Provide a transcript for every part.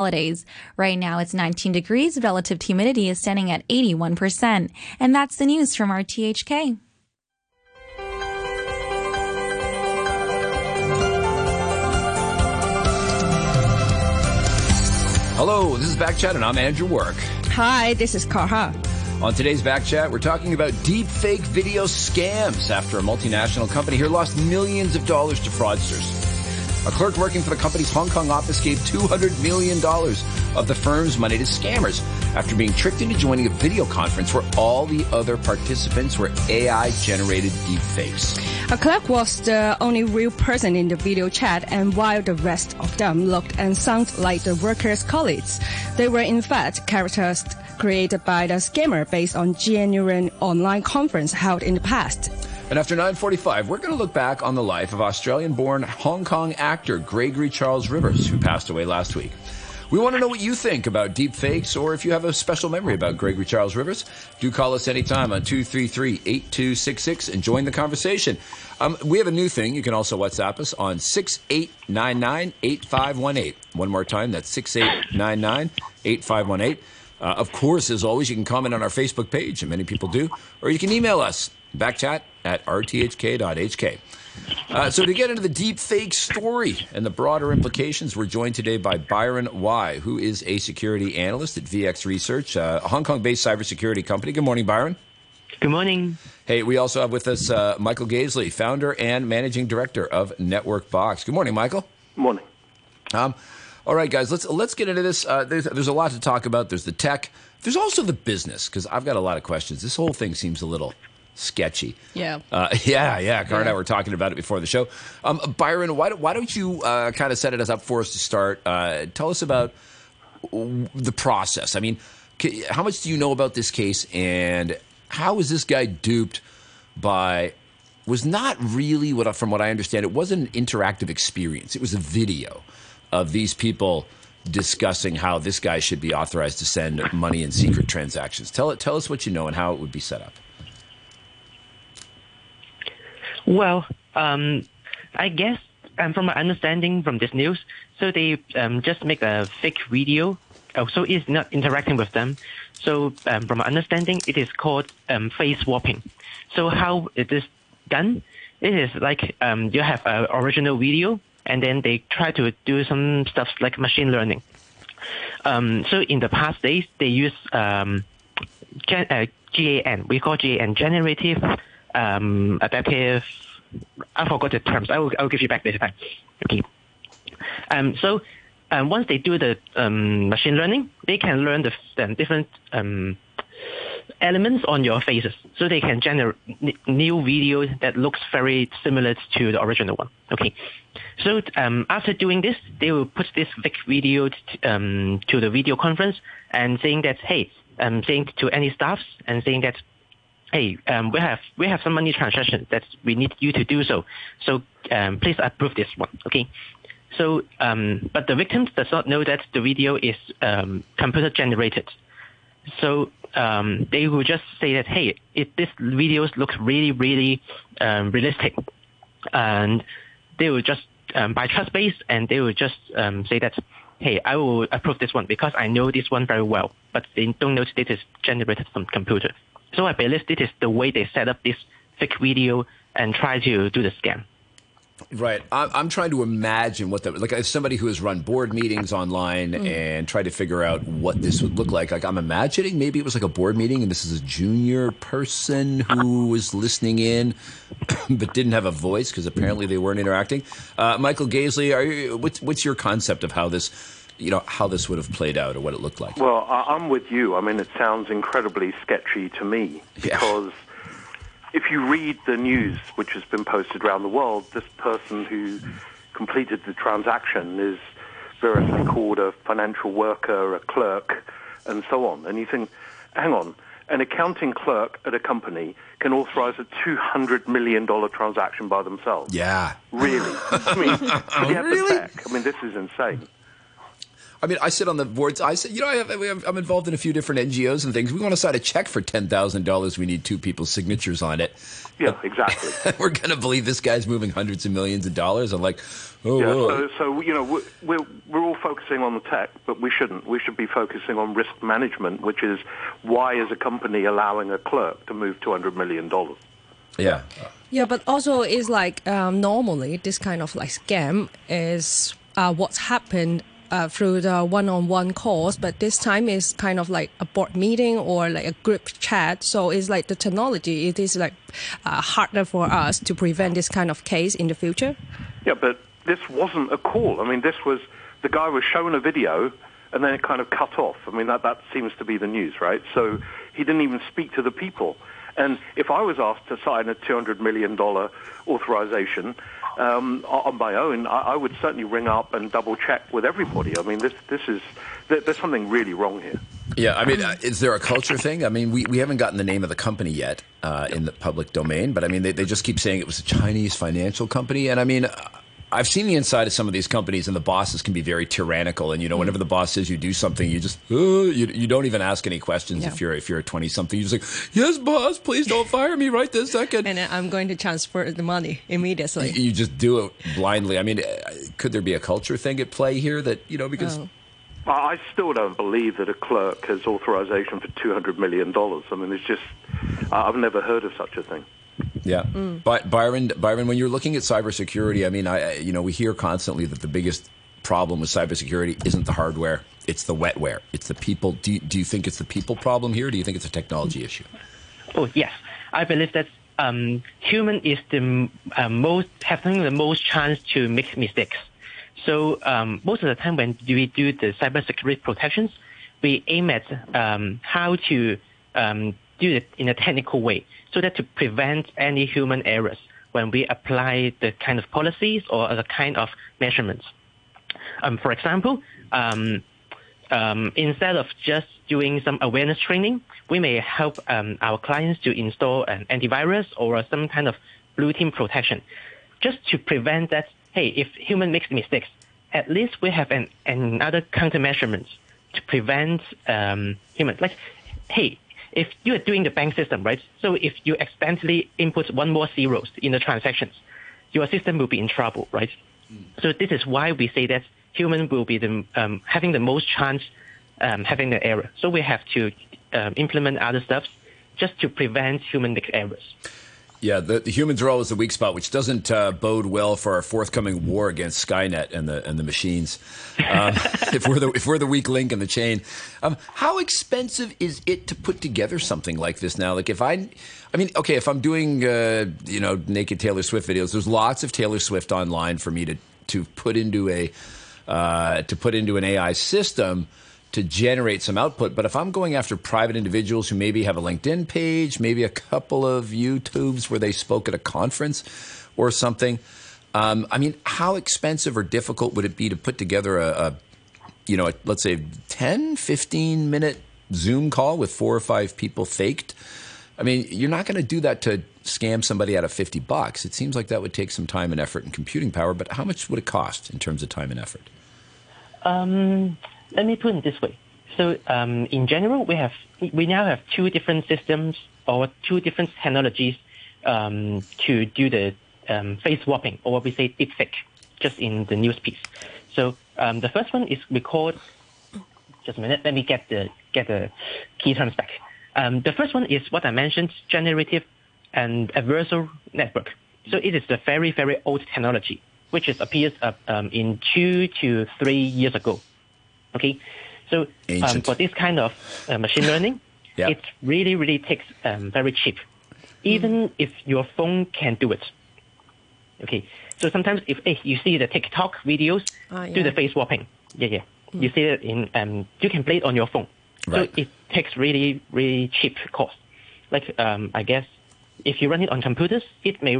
holidays. Right now it's 19 degrees. Relative humidity is standing at 81%. And that's the news from RTHK. Hello, this is Back Chat, and I'm Andrew Work. Hi, this is Kara Ha. On today's Back Chat, we're talking about deep fake video scams after a multinational company here lost millions of dollars to fraudsters. A clerk working for the company's Hong Kong office gave $200 million of the firm's money to scammers after being tricked into joining a video conference where all the other participants were AI generated deepfakes. A clerk was the only real person in the video chat, and while the rest of them looked and sounded like the workers' colleagues, they were in fact characters created by the scammer based on genuine online conference held in the past. And after 9:45, we're going to look back on the life of Australian-born Hong Kong actor Gregory Charles Rivers, who passed away last week. We want to know what you think about deep fakes or if you have a special memory about Gregory Charles Rivers. Do call us anytime on 233-8266 and join the conversation. Um, we have a new thing. You can also WhatsApp us on 6899-8518. One more time, that's 6899-8518. Uh, of course, as always, you can comment on our Facebook page, and many people do, or you can email us, backchat at rthk.hk. Uh, so to get into the deep fake story and the broader implications, we're joined today by Byron Y, who is a security analyst at VX Research, uh, a Hong Kong-based cybersecurity company. Good morning, Byron. Good morning. Hey, we also have with us uh, Michael Gazeley, founder and managing director of Network Box. Good morning, Michael. Morning. Um, all right, guys, let's let's get into this. Uh, there's, there's a lot to talk about. There's the tech. There's also the business because I've got a lot of questions. This whole thing seems a little sketchy. Yeah. Uh, yeah, yeah. Car and I were talking about it before the show. Um, Byron, why, why don't you uh, kind of set it up for us to start? Uh, tell us about the process. I mean, how much do you know about this case, and how was this guy duped by? Was not really what, from what I understand, it wasn't an interactive experience. It was a video of these people discussing how this guy should be authorized to send money in secret transactions. Tell it. Tell us what you know and how it would be set up. Well, um, I guess um, from my understanding from this news, so they um, just make a fake video. Oh, so it's not interacting with them. So um, from my understanding, it is called um, face swapping. So how it is done? It is like um, you have an original video, and then they try to do some stuff like machine learning. So in the past days, they use um, gen- uh, GAN. We call GAN generative um, adaptive. I forgot the terms. I will, I will give you back later time. Okay. Um, so um, once they do the um, machine learning, they can learn the, different um, elements on your faces, so they can generate new videos that looks very similar to the original one. Okay. So um, after doing this, they will put this fake video um, to the video conference and saying that hey, um, saying to any staffs and saying that hey, um, we have we have some money transaction that we need you to do so. So um, please approve this one. Okay. So, um, but the victim does not know that the video is um, computer generated. So um, they will just say that, hey, it, this video looks really, really um, realistic, and they will just um, by trust base, and they will just um, say that, hey, I will approve this one because I know this one very well, but they don't know that it is generated from computer. So I believe this is the way they set up this fake video and try to do the scam. Right. I'm trying to imagine what that like as somebody who has run board meetings online mm. and tried to figure out what this would look like. Like I'm imagining maybe it was like a board meeting and this is a junior person who was listening in but didn't have a voice because apparently they weren't interacting. Uh, Michael Gazeley, are you, what's what's your concept of how this you know how this would have played out or what it looked like? Well, I'm with you. I mean, it sounds incredibly sketchy to me because. Yeah if you read the news which has been posted around the world, this person who completed the transaction is variously called a financial worker, a clerk, and so on. And you think, hang on, an accounting clerk at a company can authorize a $200 million transaction by themselves. Yeah. Really? I mean, really? I mean, this is insane. I mean, I sit on the boards. I said, you know, I have, I'm involved in a few different NGOs and things. We want to sign a check for ten thousand dollars. We need two people's signatures on it. Yeah, exactly. We're going to believe this guy's moving hundreds of millions of dollars. I'm like, oh, yeah, so, so you know we're, we're we're all focusing on the tech, but we shouldn't. We should be focusing on risk management, which is why is a company allowing a clerk to move two hundred million dollars? yeah. Yeah, but also it's like um, normally this kind of like scam is uh, what's happened uh, through the one-on-one calls, but this time is kind of like a board meeting or like a group chat. So it's like the technology. It is like uh, harder for us to prevent this kind of case in the future. Yeah, but this wasn't a call. I mean, this was the guy was shown a video and then it kind of cut off. I mean, that that seems to be the news, right? So he didn't even speak to the people. And if I was asked to sign a $200 million authorization um, on my own, I, I would certainly ring up and double check with everybody. I mean, this, this is, there, there's something really wrong here. Yeah, I mean, uh, is there a culture thing? I mean, we, we haven't gotten the name of the company yet uh, in the public domain, but I mean, they, they just keep saying it was a Chinese financial company. And I mean, I've seen the inside of some of these companies, and the bosses can be very tyrannical. And you know, whenever the boss says you do something, you just uh, you, you don't even ask any questions. Yeah. If you're if you're a twenty something, you're just like, yes, boss, please don't fire me right this second. And I'm going to transfer the money immediately. you just do it blindly. I mean, uh, could there be a culture thing at play here that you know because Oh. I I still don't believe that a clerk has authorization for $200 million. I mean, it's just, I've never heard of such a thing. Yeah, but Byron, Byron, when you're looking at cybersecurity, I mean, I I- you know we hear constantly that the biggest problem with cybersecurity isn't the hardware; it's the wetware, it's the people. Do you, do you think it's the people problem here? Or do you think it's a technology issue? Oh yes, I believe that um, human is the uh, most having the most chance to make mistakes. So um, most of the time when we do the cybersecurity protections, we aim at um, how to um, do it in a technical way, so that to prevent any human errors when we apply the kind of policies or the kind of measurements. Um, for example, um, um, instead of just doing some awareness training, we may help um, our clients to install an antivirus or some kind of blue team protection, just to prevent that. Hey, if human makes mistakes, at least we have an another countermeasurements to prevent um, human. Like, hey, if you are doing the bank system, right? So if you accidentally input one more zeros in the transactions, your system will be in trouble, right? So this is why we say that human will be the um, having the most chance um, having the error. So we have to um, implement other stuff just to prevent human errors. Yeah, the, the humans are always the weak spot, which doesn't uh, bode well for our forthcoming war against Skynet and the and the machines. Um, if we're the if we're the weak link in the chain, um, how expensive is it to put together something like this now? Like if I, I mean, okay, if I'm doing uh, you know naked Taylor Swift videos, there's lots of Taylor Swift online for me to to put into a uh, to put into an AI system to generate some output. But if I'm going after private individuals who maybe have a LinkedIn page, maybe a couple of YouTubes where they spoke at a conference or something, um, I mean, how expensive or difficult would it be to put together a, a you know, a, let's say 10, 15 minute Zoom call with four or five people faked? I mean, you're not going to do that to scam somebody out of 50 bucks. It seems like that would take some time and effort and computing power, but how much would it cost in terms of time and effort? Um, let me put it this way. So um, in general, we have we now have two different systems or two different technologies um, to do the um, face swapping, or what we say deepfake, just in the news piece. So um, the first one is we call. Just a minute. Let me get the get the key terms back. Um, the first one is what I mentioned, generative and adversarial network. So it is a very very old technology, which is appears uh, um, in two to three years ago. Okay, so um, for this kind of uh, machine learning, Yeah. it really really takes um, very cheap, even if your phone can do it. Okay, so sometimes if hey, you see the TikTok videos, Ah, do the face swapping. Yeah, yeah. You see it in um, you can play it on your phone. Right. So it takes really really cheap cost. Like um, I guess if you run it on computers, it may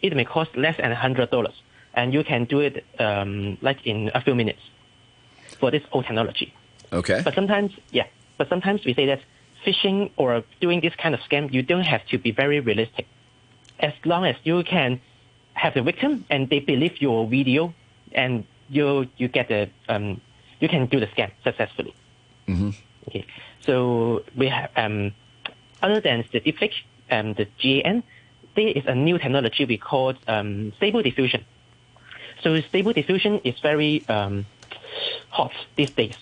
it may cost less than hundred dollars, and you can do it um, like in a few minutes for this old technology. Okay. But sometimes, yeah, but sometimes we say that phishing or doing this kind of scam, you don't have to be very realistic. As long as you can have the victim and they believe your video and you you get the um, you can do the scam successfully. Mm-hmm. Okay, so we have um, other than the deepfake, um, the GAN, there is a new technology we call um, stable diffusion. So stable diffusion is very um, hot these days,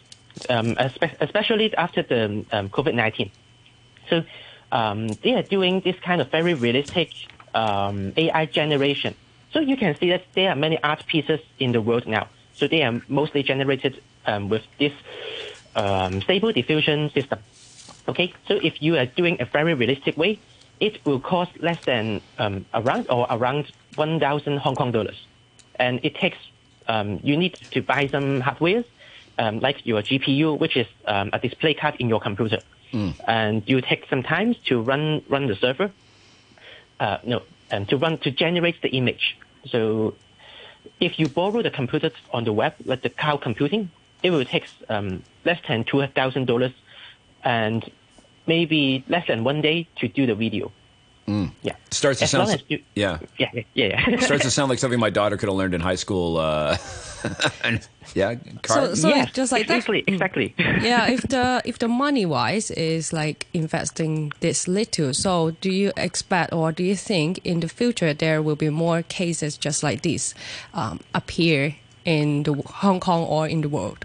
um, especially after the um, COVID-19. So um, they are doing this kind of very realistic um, AI generation. So you can see that there are many art pieces in the world now. So they are mostly generated um, with this um, stable diffusion system. Okay, so if you are doing a very realistic way, it will cost less than around or around 1,000 Hong Kong dollars. And it takes, um, you need to buy some hardware, um, like your GPU, which is um, a display card in your computer. And you take some time to run, run the server, uh, no, um, to run, to generate the image. So if you borrow the computer on the web, like the cloud computing, it will take um, less than two thousand dollars, and maybe less than one day to do the video. Yeah, Starts to as sound long as you, yeah. yeah, yeah, yeah. yeah. Starts to sound like something my daughter could have learned in high school. Uh, and, yeah, So, Car- so yes, just like that. exactly, exactly. yeah, if the if the money wise is like investing this little, so do you expect or do you think in the future there will be more cases just like this um, appear in the Hong Kong or in the world?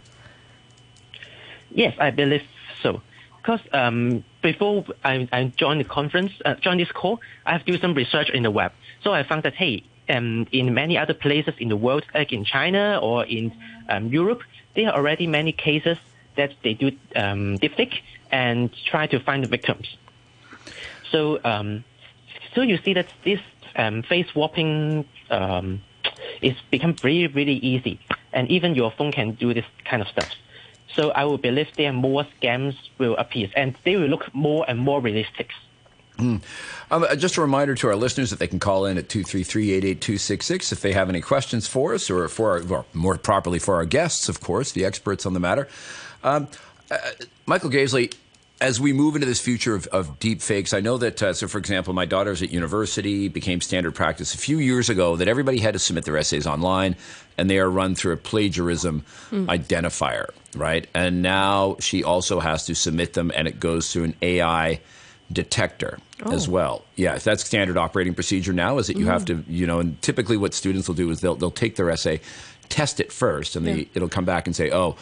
Yes, I believe so. Because um, before I, I joined the conference, uh, joined this call, I have do some research in the web. So I found that hey, um, in many other places in the world, like in China or in um, Europe, there are already many cases that they do um, deepfake and try to find the victims. So, um, so you see that this um, face swapping um, is become really, really easy, and even your phone can do this kind of stuff. So I will believe there are more scams will appear, and they will look more and more realistic. Um, uh, just a reminder to our listeners that they can call in at 233-88266 if they have any questions for us or for our, or more properly for our guests, of course, the experts on the matter. Um, uh, Michael Gazeley, as we move into this future of, of deep fakes, I know that, uh, so for example, my daughter's at university, became standard practice a few years ago that everybody had to submit their essays online and they are run through a plagiarism identifier, right? And now she also has to submit them and it goes through an AI detector as well. Yeah, that's standard operating procedure now. Is that you have to, you know, and typically what students will do is they'll they'll take their essay, test it first, and they it'll come back and say, oh.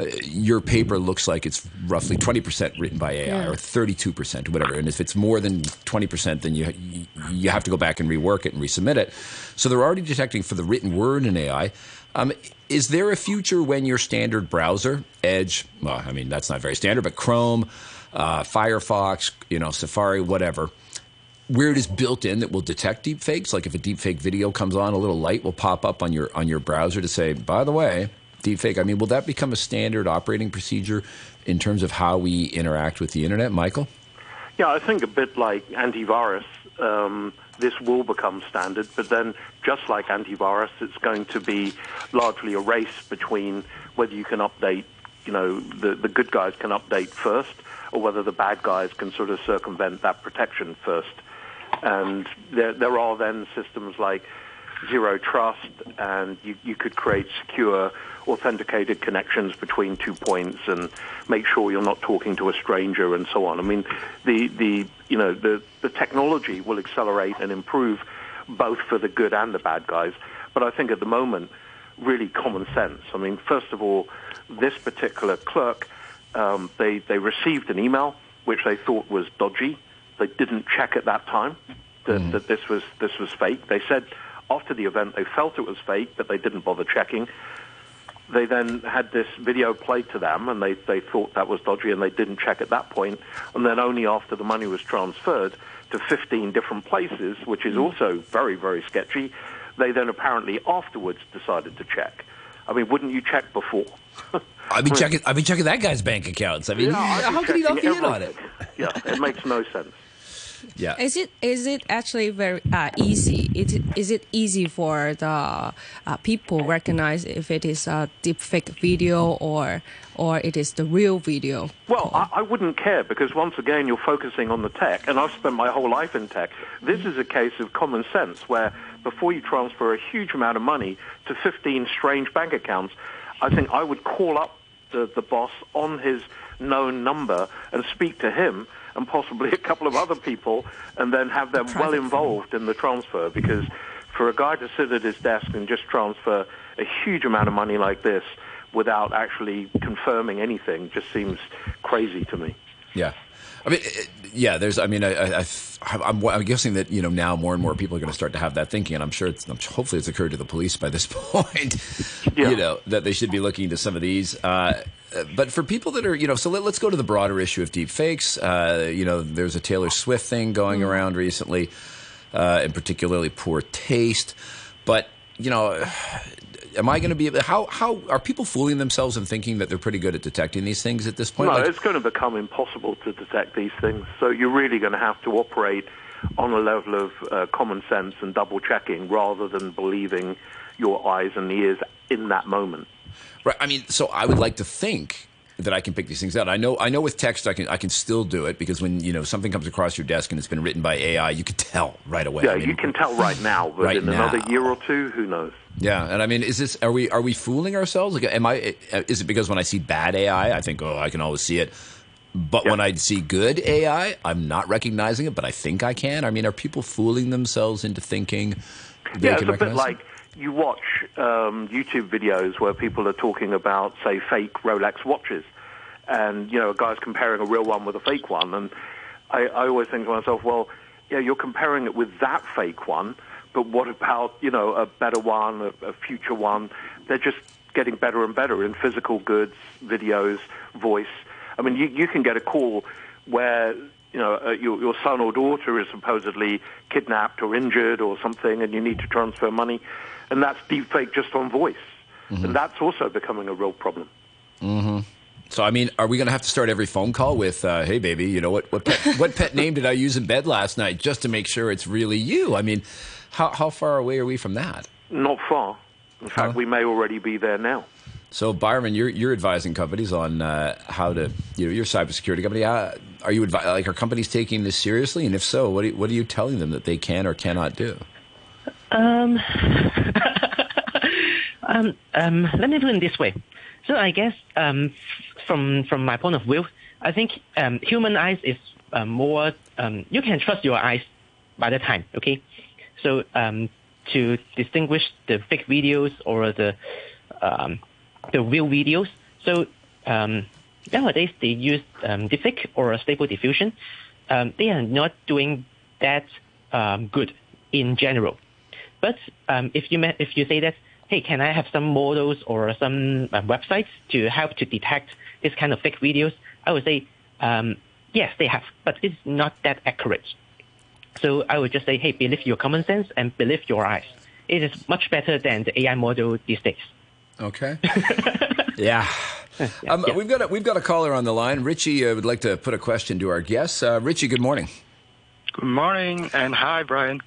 Uh, your paper looks like it's roughly 20% written by AI or 32% or whatever. And if it's more than 20%, then you, you you have to go back and rework it and resubmit it. So they're already detecting for the written word in AI. Um, is there a future when your standard browser, Edge, well, I mean, that's not very standard, but Chrome, uh, Firefox, you know, Safari, whatever, where it is built in that will detect deepfakes? Like if a deepfake video comes on, a little light will pop up on your on your browser to say, by the way, deepfake. I mean, will that become a standard operating procedure in terms of how we interact with the internet, Michael? Yeah, I think a bit like antivirus, um, this will become standard, but then just like antivirus, it's going to be largely a race between whether you can update, you know, the, the good guys can update first, or whether the bad guys can sort of circumvent that protection first. And there, there are then systems like zero trust, and you, you could create secure, authenticated connections between two points, and make sure you're not talking to a stranger, and so on. I mean, the the you know the the technology will accelerate and improve both for the good and the bad guys. But I think at the moment, really common sense. I mean, first of all, this particular clerk, um, they they received an email which they thought was dodgy. They didn't check at that time that, hmm. that this was this was fake. They said after the event they felt it was fake, but they didn't bother checking. They then had this video played to them, and they, they thought that was dodgy, and they didn't check at that point. And then only after the money was transferred to 15 different places, which is hmm. also very, very sketchy, they then apparently afterwards decided to check. I mean, wouldn't you check before? I've been checking. I've been checking that guy's bank accounts. I mean, Yeah, how could he not be in on it? Yeah, it makes no sense. Yeah. Is it is it actually very uh, easy? It, is it easy for the uh, people recognize if it is a deepfake video or or it is the real video? Well, I, I wouldn't care because once again you're focusing on the tech, and I've spent my whole life in tech. This is a case of common sense where before you transfer a huge amount of money to 15 strange bank accounts, I think I would call up the, the boss on his known number and speak to him and possibly a couple of other people and then have them well involved in the transfer because for a guy to sit at his desk and just transfer a huge amount of money like this without actually confirming anything just seems crazy to me. Yeah. I mean, it, yeah. There's. I mean, I, I, I'm, I'm guessing that you know now more and more people are going to start to have that thinking, and I'm sure it's hopefully it's occurred to the police by this point. Yeah. You know that they should be looking into some of these. Uh, but for people that are, you know, so let, us go to the broader issue of deep fakes. Uh, you know, there's a Taylor Swift thing going mm. around recently, uh, and particularly poor taste. But you know, am I going to be how how are people fooling themselves and thinking that they're pretty good at detecting these things at this point? No, like, it's going to become impossible to detect these things. So you're really going to have to operate on a level of uh, common sense and double checking rather than believing your eyes and ears in that moment. Right. I mean, so I would like to think that I can pick these things out. I know I know with text I can I can still do it because when you know something comes across your desk and it's been written by AI, you can tell right away. Yeah, I mean, you can tell right now, but right in now. another year or two, who knows? Yeah, and I mean, is this are we are we fooling ourselves? Like, am I? Is it because when I see bad AI, I think, oh, I can always see it, but yeah. when I see good AI, I'm not recognizing it, but I think I can. I mean, are people fooling themselves into thinking? yeah, it's a bit like you watch um, YouTube videos where people are talking about, say, fake Rolex watches, and you know, a guy's comparing a real one with a fake one, and I, I always think to myself, well, yeah, you're comparing it with that fake one, but what about you know a better one, a, a future one? They're just getting better and better in physical goods, videos, voice. I mean, you, you can get a call where you know, uh, your, your son or daughter is supposedly kidnapped or injured or something, and you need to transfer money, and that's deepfake just on voice, mm-hmm. and that's also becoming a real problem. Mm-hmm. So, I mean, are we going to have to start every phone call with, uh, "Hey, baby, you know what? What pet, what pet name did I use in bed last night?" Just to make sure it's really you. I mean, how how far away are we from that? Not far. In fact, we may already be there now. So, Byron, you're you're advising companies on uh, how to, you know, your cybersecurity company. Uh, are you advi- like are companies taking this seriously? And if so, what are you, what are you telling them that they can or cannot do? Um, um, um, let me put it this way. So I guess um, from from my point of view, I think um, human eyes is uh, more. Um, you can trust your eyes by the time. Okay, so um, to distinguish the fake videos or the um, the real videos. So um, nowadays they use um, deepfake or stable diffusion. Um, they are not doing that um, good in general. But um, if you if you say that, hey, can I have some models or some uh, websites to help to detect this kind of fake videos? I would say yes, they have, but it's not that accurate. So I would just say, hey, believe your common sense and believe your eyes. It is much better than the AI model these days. Okay. yeah. Um, yeah. We've got a, we've got a caller on the line. Richie uh, would like to put a question to our guests. Uh, Richie, good morning. Good morning and hi, Brian.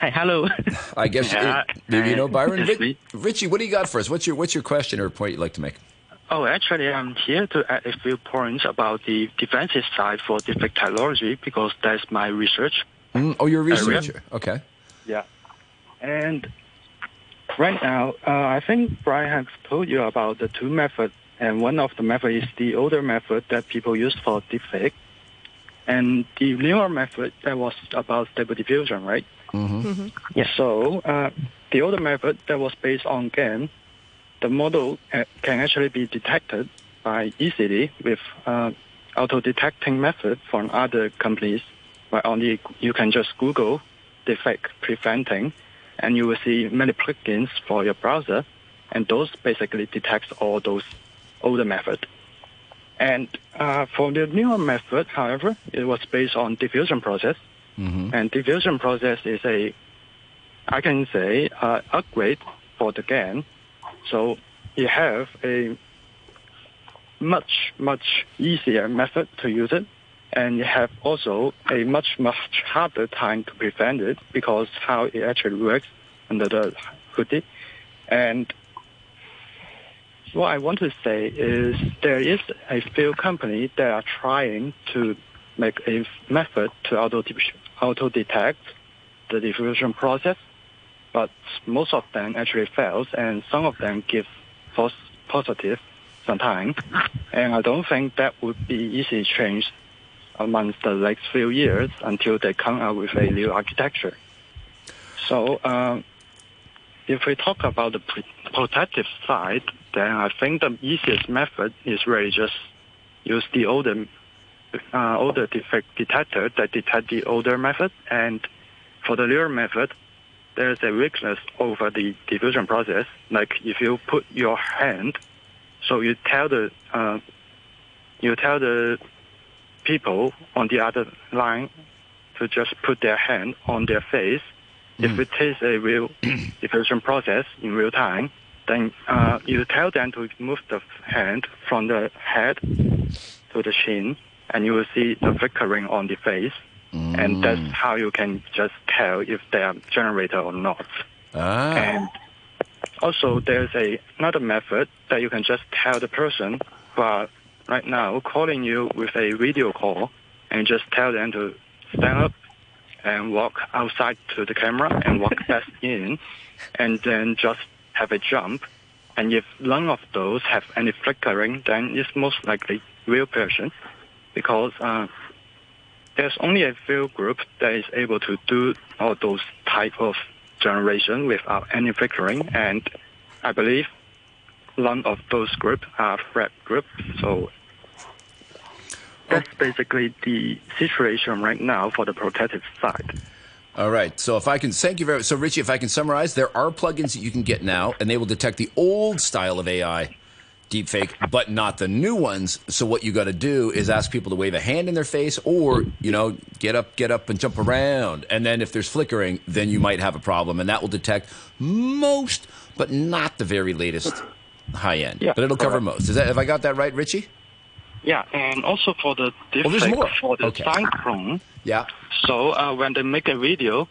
Hi, hello. I guess yeah, you, you know Byron. Rich, Richie, what do you got for us? What's your what's your question or point you'd like to make? Oh, actually, I'm here to add a few points about the defensive side for deepfake technology because that's my research. Mm, oh, you're a researcher. Area. Okay. Yeah, and right now, uh, I think Brian has told you about the two methods, and one of the methods is the older method that people use for deepfake, and the newer method that was about stable diffusion, right? Mm-hmm. Mm-hmm. Yes. So uh, the older method that was based on GAN, the model uh, can actually be detected by easily with uh, auto-detecting method from other companies. But only you can just Google deepfake preventing and you will see many plugins for your browser, and those basically detects all those older methods. And uh, for the newer method, however, it was based on diffusion process, mm-hmm. and diffusion process is a, I can say, uh, upgrade for the GAN. So you have a much much easier method to use it and you have also a much much harder time to prevent it because how it actually works under the hoodie. And what I want to say is there is a few companies that are trying to make a method to auto auto detect the diffusion process, but most of them actually fails, and some of them give false positive sometimes. and I don't think that would be easy change amongst the next few years until they come out with a new architecture. So, uh, if we talk about the protective side, then I think the easiest method is really just use the older uh, older deepfake detector that detect the older method. And for the newer method, there's a weakness over the diffusion process. Like if you put your hand, so you tell the uh, you tell the people on the other line to just put their hand on their face. Mm. If it is a real diffusion process in real time, then uh, you tell them to move the hand from the head to the chin and you will see the flickering on the face. Mm. And that's how you can just tell if they are generator or not. Ah. And also, there's a, another method that you can just tell the person who are right now calling you with a video call and just tell them to stand up and walk outside to the camera and walk back in and then just have a jump. And if none of those have any flickering, then it's most likely real person because uh, there's only a few groups that is able to do all those type of generation without any flickering, and I believe none of those groups are threat groups. So that's basically the situation right now for the protective side. All right. So if I can, thank you very much. So Richie, if I can summarize, there are plugins that you can get now, and they will detect the old style of AI deepfake, but not the new ones. So what you got to do is ask people to wave a hand in their face, or you know, get up, get up, and jump around. And then if there's flickering, then you might have a problem, and that will detect most, but not the very latest high end. Yeah, but it'll cover correct. most. Is that? Have I got that right, Richie? Yeah, and also for the Oh, deepfake more. for the Okay. synchron. Yeah. So uh, when they make a video,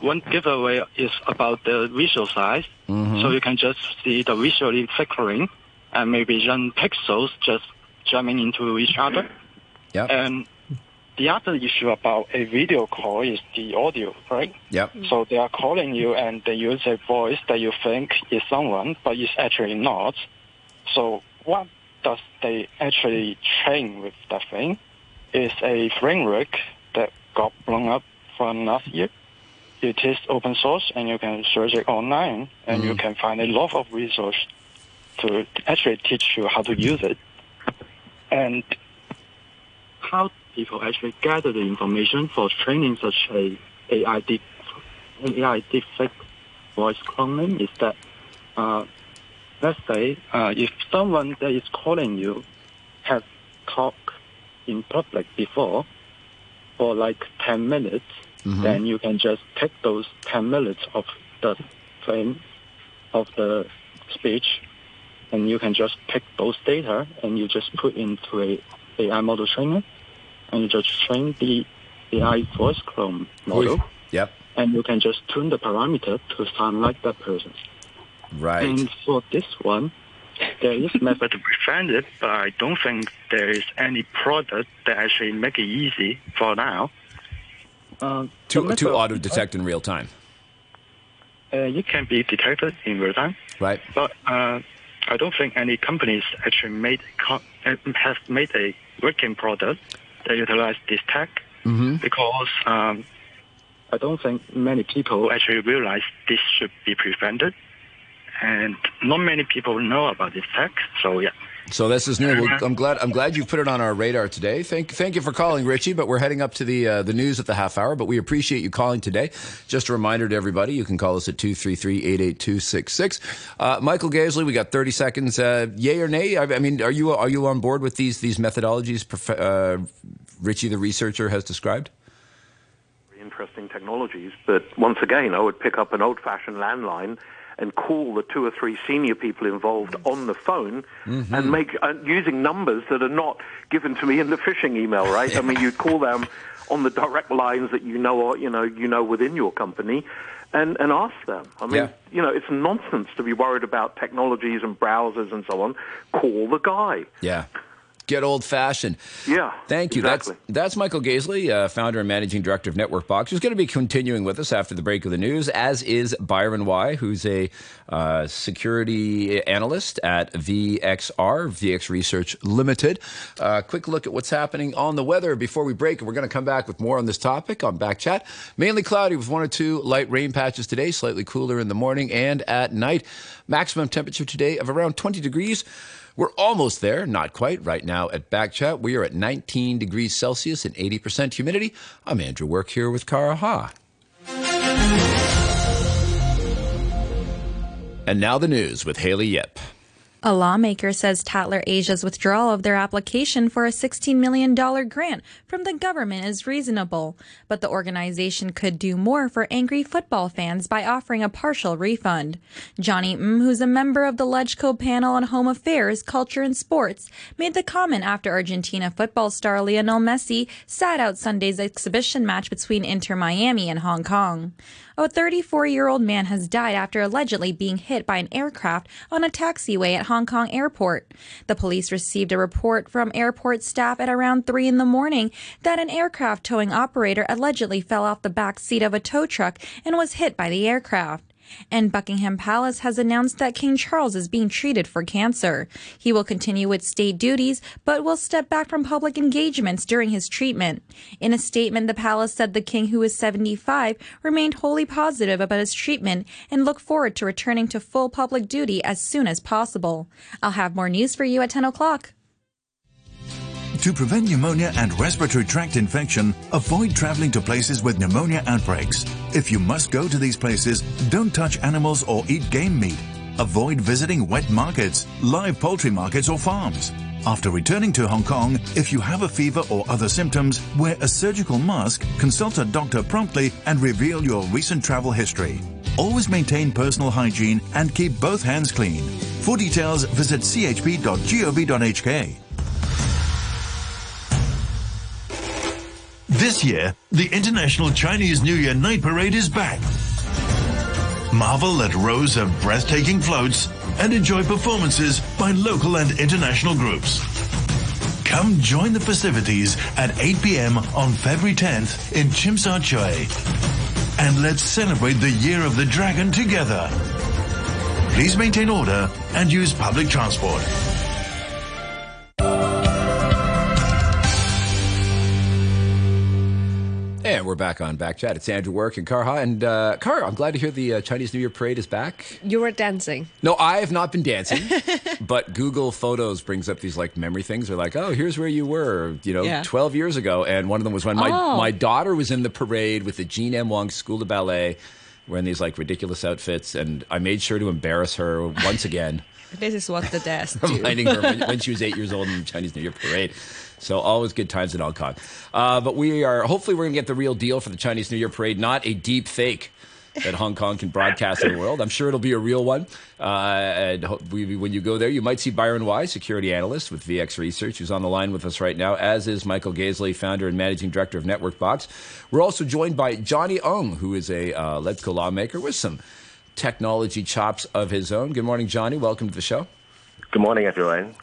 one giveaway is about the visual size. Mm-hmm. So you can just see the visually flickering and maybe run pixels just jamming into each other. Yeah. And the other issue about a video call is the audio, right? Yeah. So they are calling you and they use a voice that you think is someone, but it's actually not. So what does they actually train with that thing? Is a framework that got blown up from last year. It is open source and you can search it online and you can find a lot of resources to actually teach you how to use it. And how people actually gather the information for training such a AI deep AI deepfake voice cloning is that uh, let's say uh, if someone that is calling you has talked in public before for like 10 minutes, then you can just take those 10 minutes of the frame of the speech and you can just take those data and you just put into a AI model trainer and you just train the AI voice clone model Yep. and you can just tune the parameter to sound like that person. Right. And for this one, there is method to prevent it, but I don't think there is any product that actually make it easy for now. Uh, to method- to auto detect in real time. Uh, it can be detected in real time, Right. but uh, I don't think any companies actually made co- uh, have made a working product that utilize this tech Mm-hmm. because um, I don't think many people actually realize this should be prevented, and not many people know about this tech. So yeah. So this is new. Well, I'm glad. I'm glad you put it on our radar today. Thank, thank you for calling, Richie. But we're heading up to the uh, the news at the half hour. But we appreciate you calling today. Just a reminder to everybody, you can call us at 233-88266. Uh, Michael Gazeley, we got 30 seconds. Uh, yay or nay? I, I mean, are you are you on board with these these methodologies? prof- Uh, Richie, the researcher, has described. very interesting technologies. But once again, I would pick up an old-fashioned landline and call the two or three senior people involved on the phone and make uh, using numbers that are not given to me in the phishing email. Right? I mean, you'd call them on the direct lines that you know, or, you know, you know within your company. And, and ask them. I mean, Yeah. you know, it's nonsense to be worried about technologies and browsers and so on. Call the guy. Yeah. Get old fashioned. Yeah. Thank you. Exactly. That's that's Michael Gazeley, uh, founder and managing director of Network Box, who's going to be continuing with us after the break of the news, as is Byron Y, who's a uh, security analyst at VXR, VX Research Limited. Uh, quick look at what's happening on the weather before we break, and we're going to come back with more on this topic on Back Chat. Mainly cloudy with one or two light rain patches today, slightly cooler in the morning and at night. Maximum temperature today of around 20 degrees. We're almost there, not quite. Right now at Backchat, we are at 19 degrees Celsius and 80% humidity. I'm Andrew Work here with Kara Ha. And now the news with Haley Yip. A lawmaker says Tatler Asia's withdrawal of their application for a $16 million grant from the government is reasonable, but the organization could do more for angry football fans by offering a partial refund. Johnny Ng, who's a member of the LegCo panel on home affairs, culture, and sports, made the comment after Argentina football star Lionel Messi sat out Sunday's exhibition match between Inter Miami and Hong Kong. A 34 year old man has died after allegedly being hit by an aircraft on a taxiway at Hong Kong airport. The police received a report from airport staff at around 3 in the morning that an aircraft towing operator allegedly fell off the back seat of a tow truck and was hit by the aircraft. And Buckingham Palace has announced that King Charles is being treated for cancer. He will continue with state duties, but will step back from public engagements during his treatment. In a statement, the palace said the king, who is 75, remained wholly positive about his treatment and look forward to returning to full public duty as soon as possible. I'll have more news for you at 10 o'clock. To prevent pneumonia and respiratory tract infection, avoid traveling to places with pneumonia outbreaks. If you must go to these places, don't touch animals or eat game meat. Avoid visiting wet markets, live poultry markets or farms. After returning to Hong Kong, if you have a fever or other symptoms, wear a surgical mask, consult a doctor promptly, and reveal your recent travel history. Always maintain personal hygiene and keep both hands clean. For details, visit chp.gov.hk. This year, the International Chinese New Year Night Parade is back. Marvel at rows of breathtaking floats and enjoy performances by local and international groups. Come join the festivities at 8 p.m. on February 10th in Sha Tsui. And let's celebrate the Year of the Dragon together. Please maintain order and use public transport. And we're back on Back Chat. It's Andrew Work and Kara. And uh, Kara, I'm glad to hear the uh, Chinese New Year parade is back. You were dancing. No, I have not been dancing, but Google Photos brings up these like memory things. They're like, oh, here's where you were, you know, Yeah. 12 years ago. And one of them was when my, Oh. my daughter was in the parade with the Jean M. Wong School of Ballet, wearing these like ridiculous outfits. And I made sure to embarrass her once again. This is what the dads do. reminding her when, when she was eight years old in the Chinese New Year parade. So always good times in Hong Kong. Uh, but we are hopefully we're going to get the real deal for the Chinese New Year parade, not a deep fake that Hong Kong can broadcast to the world. I'm sure it'll be a real one. Uh, and we, when you go there, you might see Byron Y, security analyst with VX Research, who's on the line with us right now, as is Michael Gazeley, founder and managing director of Network Box. We're also joined by Johnny Ng, who is a uh, lawmaker with some technology chops of his own. Good morning, Johnny. Welcome to the show. Good morning, everyone.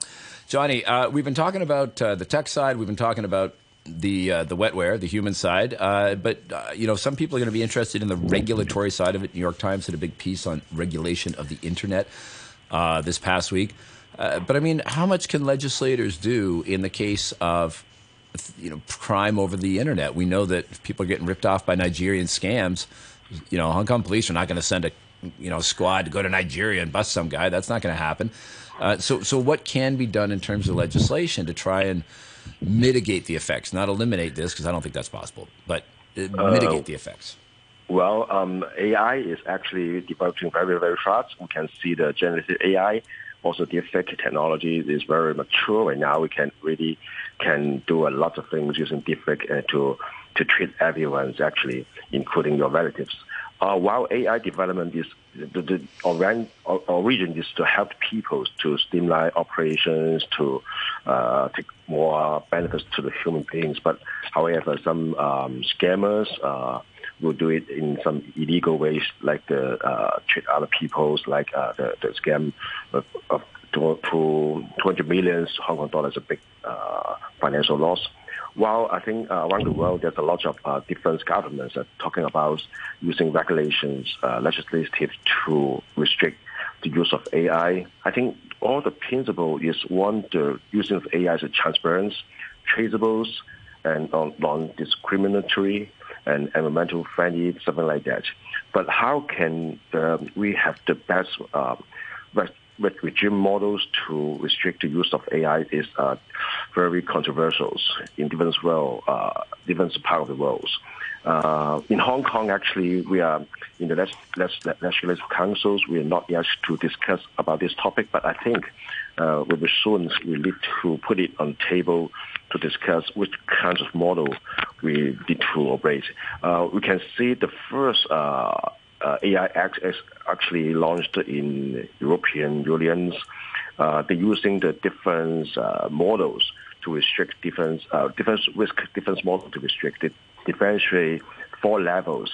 Johnny, uh, we've been talking about uh, the tech side. We've been talking about the uh, the wetware, the human side. Uh, but uh, you know, some people are going to be interested in the regulatory side of it. New York Times did a big piece on regulation of the internet uh, this past week. Uh, but I mean, how much can legislators do in the case of you know crime over the internet? We know that people are getting ripped off by Nigerian scams. You know, Hong Kong police are not going to send a you know squad to go to Nigeria and bust some guy. That's not going to happen. Uh, so, so what can be done in terms of legislation to try and mitigate the effects? Not eliminate this because I don't think that's possible, but uh, mitigate the effects. Well, um, AI is actually developing very, very fast. We can see the generative AI, also effect technology is very mature right now. We can really can do a lot of things using deepfake uh, to to treat everyone, actually, including your relatives. Uh, while AI development is the, the oran- or- origin is to help people to streamline operations, to uh, take more benefits to the human beings. But however, some um, scammers uh, will do it in some illegal ways, like the uh, treat other people's, like uh, the, the scam of, of to, to 200 million Hong Kong dollars, a big uh, financial loss. While I think uh, around the world, there's a lot of uh, different governments that talking about using regulations, uh, legislative to restrict the use of AI. I think all the principle is one, the using of AI is transparent, traceables, and non-discriminatory and environmental friendly, something like that. But how can uh, we have the best uh, regime models to restrict the use of AI is uh, very controversial in different world, uh, different part of the world. Uh, in Hong Kong, actually, we are in the legislative councils. We are not yet to discuss about this topic, but I think uh, we will soon we need to put it on table to discuss which kinds of model we need to operate. Uh, we can see the first uh, AI Act is actually launched in European unions. Uh, they're using the different uh, models to restrict different uh, different risk different models to restrict it, differentiate four levels.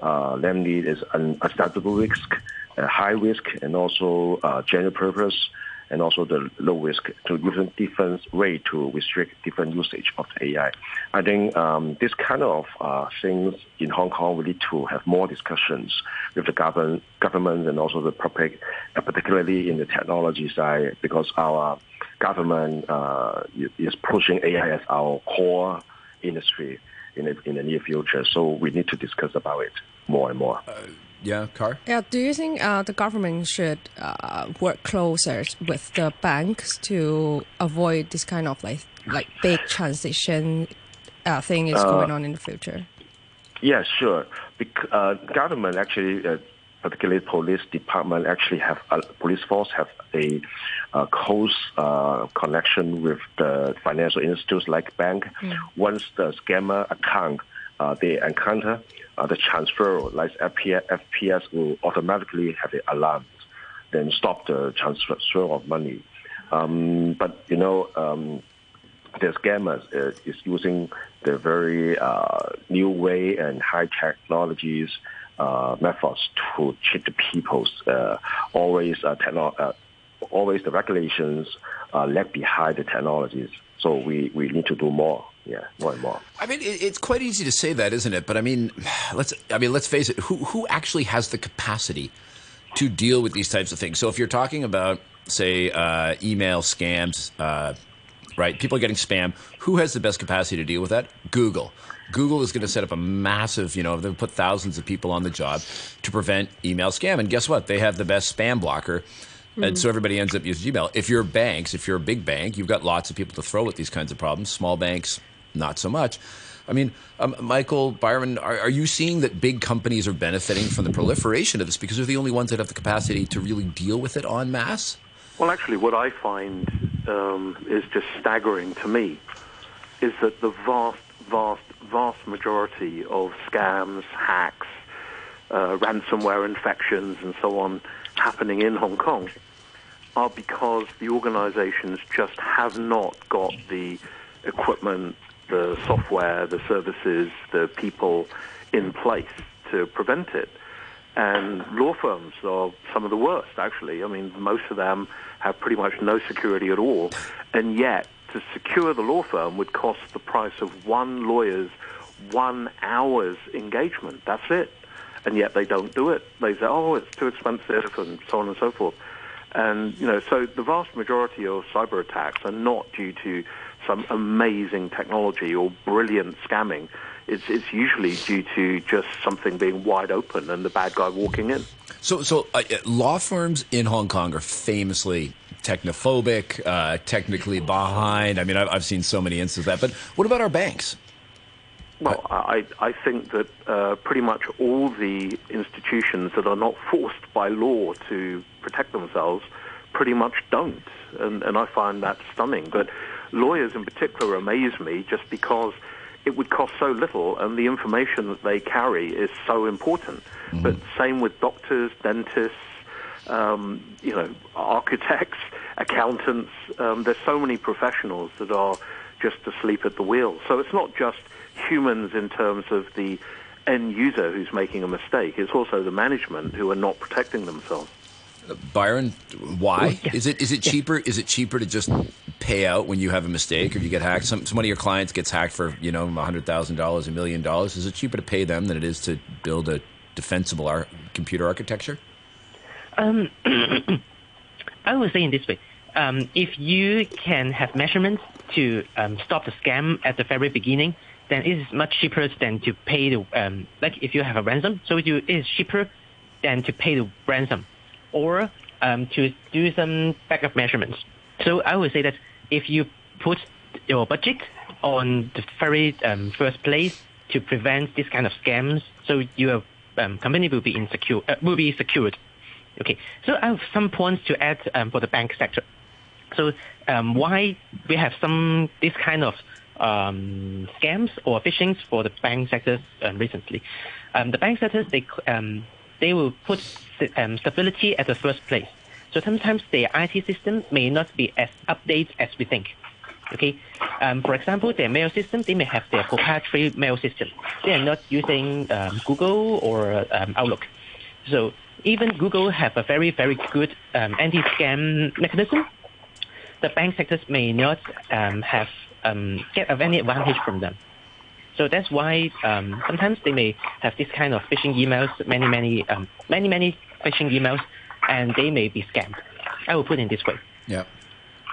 Uh, namely, is an acceptable risk, high risk, and also uh, general purpose and also the low risk to different different way to restrict different usage of AI. I think um, this kind of uh, things in Hong Kong we need to have more discussions with the government, government and also the public, uh, particularly in the technology side, because our government uh, is pushing AI as our core industry in the, in the near future. So we need to discuss about it more and more. Uh, yeah, Car? Yeah, do you think uh, the government should uh, work closer with the banks to avoid this kind of like like big transition uh, thing is uh, going on in the future? Yeah, sure. Bec- uh, government actually, uh, particularly police department, actually have police force have a close connection with the financial institutes like bank. Mm. Once the scammer account they encounter uh, the transfer, like FPS, FPS will automatically have an alarm, then stop the transfer of money. Um, but you know, um, the scammers uh, is using the very uh, new way and high technologies uh, methods to cheat the people's uh, always uh, techno- always the regulations lag behind the technologies. So we, we need to do more yeah, more and more. I mean, it's quite easy to say that, isn't it? But I mean, let's I mean, let's face it. Who who actually has the capacity to deal with these types of things? So if you're talking about, say, uh, email scams, uh, right? People are getting spam. Who has the best capacity to deal with that? Google. Google is going to set up a massive, you know, they've put thousands of people on the job to prevent email scam. And guess what? They have the best spam blocker Mm-hmm. And so everybody ends up using Gmail. If you're banks, if you're a big bank, you've got lots of people to throw at these kinds of problems. Small banks, not so much. I mean, um, Michael, Byron, are, are, you seeing that big companies are benefiting from the proliferation of this because they're the only ones that have the capacity to really deal with it en masse? Well, actually, what I find um, is just staggering to me is that the vast, vast, vast majority of scams, hacks, uh, ransomware infections, and so on happening in Hong Kong are because the organizations just have not got the equipment, the software, the services, the people in place to prevent it. And law firms are some of the worst, actually. I mean, most of them have pretty much no security at all. And yet, to secure the law firm would cost the price of one lawyer's one hour's engagement. That's it and yet they don't do it. They say, oh, it's too expensive, and so on and so forth. And, you know, so the vast majority of cyber attacks are not due to some amazing technology or brilliant scamming. It's, it's usually due to just something being wide open and the bad guy walking in. So, so uh, law firms in Hong Kong are famously technophobic, uh, technically behind. I mean, I've, I've seen so many instances of that. But what about our banks? Well, I, I think that uh, pretty much all the institutions that are not forced by law to protect themselves pretty much don't. And, and I find that stunning. But lawyers in particular amaze me just because it would cost so little and the information that they carry is so important. Mm-hmm. But same with doctors, dentists, um, you know, architects, accountants. Um, there's so many professionals that are just asleep at the wheel. So it's not just humans in terms of the end user who's making a mistake. It's also the management who are not protecting themselves. Byron, why is it is it cheaper? Is it cheaper to just pay out when you have a mistake or you get hacked? Some, some of your clients gets hacked for you know hundred thousand dollars, a million dollars. Is it cheaper to pay them than it is to build a defensible ar- computer architecture? Um, I would say in this way: um, if you can have measurements to um, stop the scam at the very beginning, then it is much cheaper than to pay the um, like if you have a ransom. So it is cheaper than to pay the ransom or um, to do some backup measurements. So I would say that if you put your budget on the very um, first place to prevent this kind of scams, so your um, company will be insecure, uh, will be secured. Okay, so I have some points to add um, for the bank sector. So um, why we have some this kind of um, scams or phishings for the bank sector um, recently? The bank sectors they they will put stability at the first place. So sometimes their IT system may not be as updated as we think. Okay, um, for example, their mail system they may have their proprietary mail system. They are not using um, Google or um, Outlook. So even Google have a very very good um, anti-scam mechanism. The bank sectors may not um, have um, get any advantage from them. So that's why sometimes they may have this kind of phishing emails, many, many, many, many phishing emails, and they may be scammed. I will put it in this way. Yeah.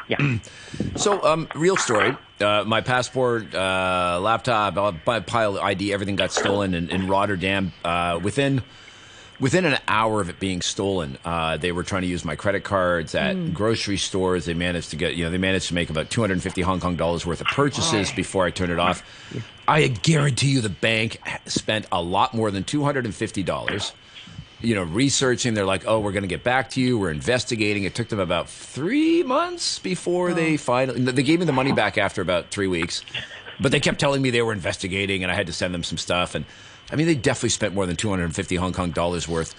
Yeah. so, um, real story. Uh, my passport, uh, laptop, uh, my pile ID, everything got stolen in, in Rotterdam. Uh, within within an hour of it being stolen, uh, they were trying to use my credit cards at Mm. grocery stores. They managed to get, you know, they managed to make about 250 Hong Kong dollars worth of purchases before I turned it off. I guarantee you the bank spent a lot more than $250 you know, researching. They're like, oh, we're going to get back to you. We're investigating. It took them about three months before they finally. They gave me the money back after about three weeks, but they kept telling me they were investigating, and I had to send them some stuff. And I mean, they definitely spent more than 250 Hong Kong dollars worth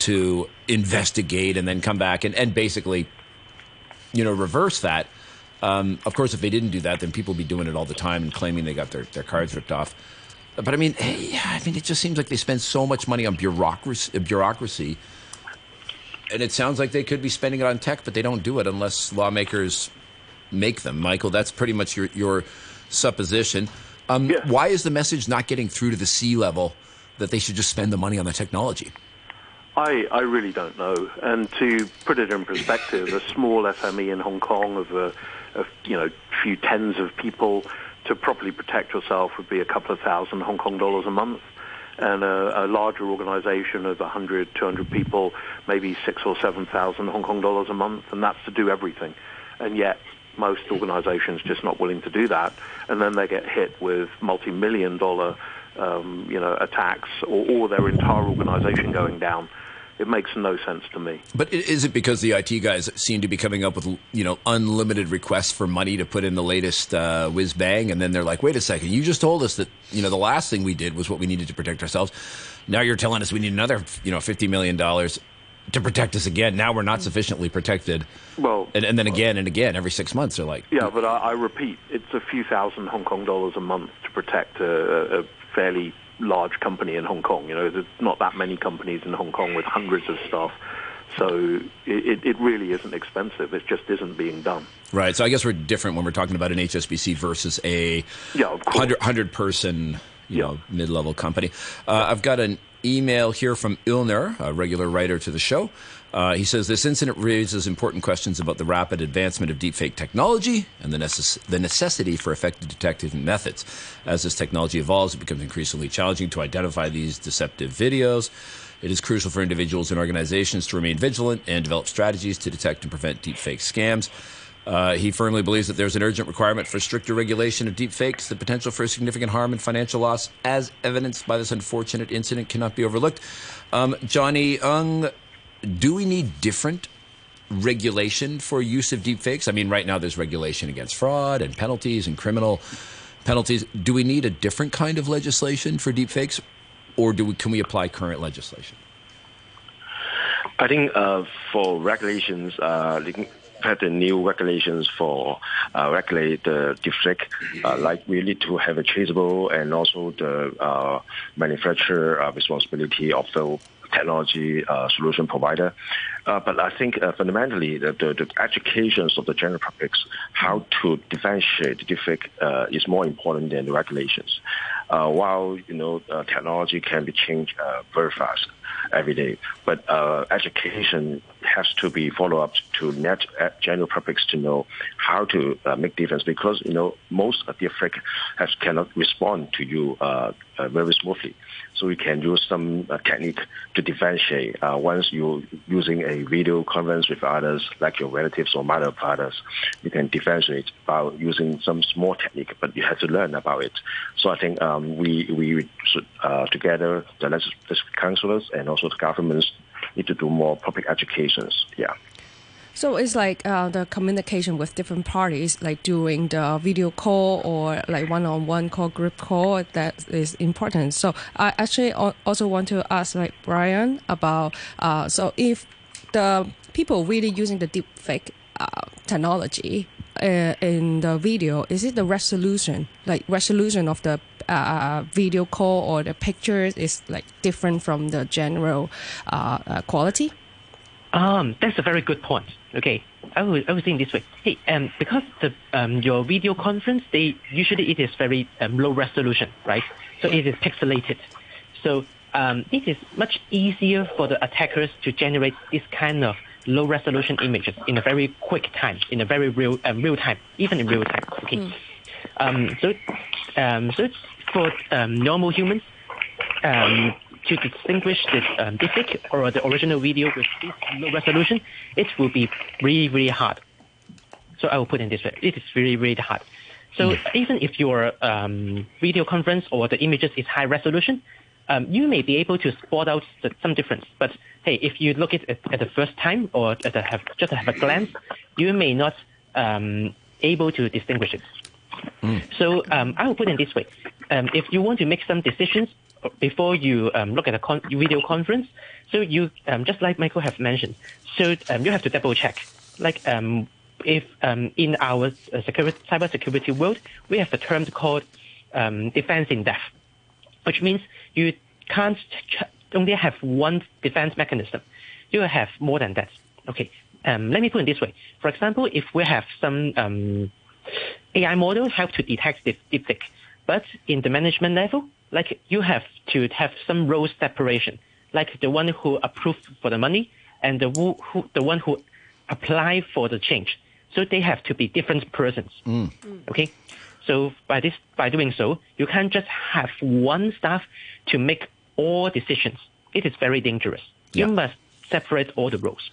to investigate and then come back and, and basically, you know, reverse that. Um, of course, if they didn't do that, then people would be doing it all the time and claiming they got their, their cards ripped off. But I mean, hey, yeah, I mean, it just seems like they spend so much money on bureaucracy, bureaucracy, and it sounds like they could be spending it on tech, but they don't do it unless lawmakers make them. Michael, that's pretty much your your supposition. Um, Why is the message not getting through to the C level that they should just spend the money on the technology? I, I really don't know. And to put it in perspective, a small SME in Hong Kong of a, of, you know, few tens of people to properly protect yourself would be a couple of thousand Hong Kong dollars a month. And a, a larger organization of 100, 200 people, maybe six or 7,000 Hong Kong dollars a month. And that's to do everything. And yet, most organizations just not willing to do that. And then they get hit with multi-million dollar, um, you know, attacks or, or their entire organization going down. It makes no sense to me. But is it because the IT guys seem to be coming up with you know unlimited requests for money to put in the latest uh, whiz bang, and then they're like, "Wait a second, you just told us that you know the last thing we did was what we needed to protect ourselves. Now you're telling us we need another you know fifty million dollars to protect us again. Now we're not sufficiently protected." Well, and, and then again and again every six months they're like, Yeah, but I, I repeat, it's a few thousand Hong Kong dollars a month to protect a, a fairly large company in Hong Kong. You know, there's not that many companies in Hong Kong with hundreds of staff. So it, it really isn't expensive. It just isn't being done. Right. So I guess we're different when we're talking about an HSBC versus a Yeah, 100, 100 person, you know, mid level company. Uh, I've got an email here from Ilner, a regular writer to the show. Uh, he says this incident raises important questions about the rapid advancement of deepfake technology and the, necess- the necessity for effective detective methods. As this technology evolves, it becomes increasingly challenging to identify these deceptive videos. It is crucial for individuals and organizations to remain vigilant and develop strategies to detect and prevent deepfake scams. Uh, he firmly believes that there's an urgent requirement for stricter regulation of deepfakes. The potential for significant harm and financial loss, as evidenced by this unfortunate incident, cannot be overlooked. Um, Johnny Ng, do we need different regulation for use of deepfakes? I mean, right now there's regulation against fraud and penalties and criminal penalties. Do we need a different kind of legislation for deepfakes, or do we, can we apply current legislation? I think uh, for regulations, uh, looking the new regulations for uh, regulate the deepfake, uh, like we need to have a traceable and also the uh, manufacturer uh, responsibility of the technology uh, solution provider. Uh, but I think uh, fundamentally, the, the, the educations of the general public, how to differentiate deepfake uh, is more important than the regulations. While you know technology can be changed very fast every day, but education has to be follow up to net uh, general publics to know how to uh, make difference because you know most of the Africa has cannot respond to you uh, uh, very smoothly. So you can use some uh, technique to differentiate. Uh, once you're using a video conference with others, like your relatives or mother of others, you can differentiate by using some small technique, but you have to learn about it. So I think um, we we should together the legislative councillors and also the governments need to do more public educations. Yeah. So it's like uh, the communication with different parties, like during the video call or like one-on-one call, group call, that is important. So I actually also want to ask like Brian about uh, so if the people really using the deepfake uh, technology uh, in the video, is it the resolution, like resolution of the uh, video call or the pictures is like different from the general uh, uh, quality? Um, that's a very good point. Okay, I would I would think this way. Hey, um, because the um your video conference, they usually it is very um, low resolution, right? So it is pixelated. So um, it is much easier for the attackers to generate this kind of low resolution images in a very quick time, in a very real um, real time, even in real time. Okay. Um, so um, so for um, normal humans, um, to distinguish the um, deepfake or the original video with this low resolution, it will be really, really hard. So I will put in this way: it is really, really hard. So even if your um, video conference or the images is high resolution, um, you may be able to spot out the, some difference. But hey, if you look at it at the first time or at the have, just have a glance, you may not um, able to distinguish it. So um, I will put it this way: um, if you want to make some decisions before you um, look at a con- video conference, so you um, just like Michael have mentioned, so um, you have to double check. Like um, if in our uh, security, cyber security world, we have a term called defense in depth, which means you can't ch- only have one defense mechanism. You have more than that. Okay. Let me put it this way. For example, if we have some AI model help to detect this deepfake. But in the management level, like you have to have some role separation, like the one who approved for the money and the who, who the one who apply for the change. So they have to be different persons. Mm. Mm. Okay. So by this, by doing so, you can't just have one staff to make all decisions. It is very dangerous. Yeah. You must separate all the roles.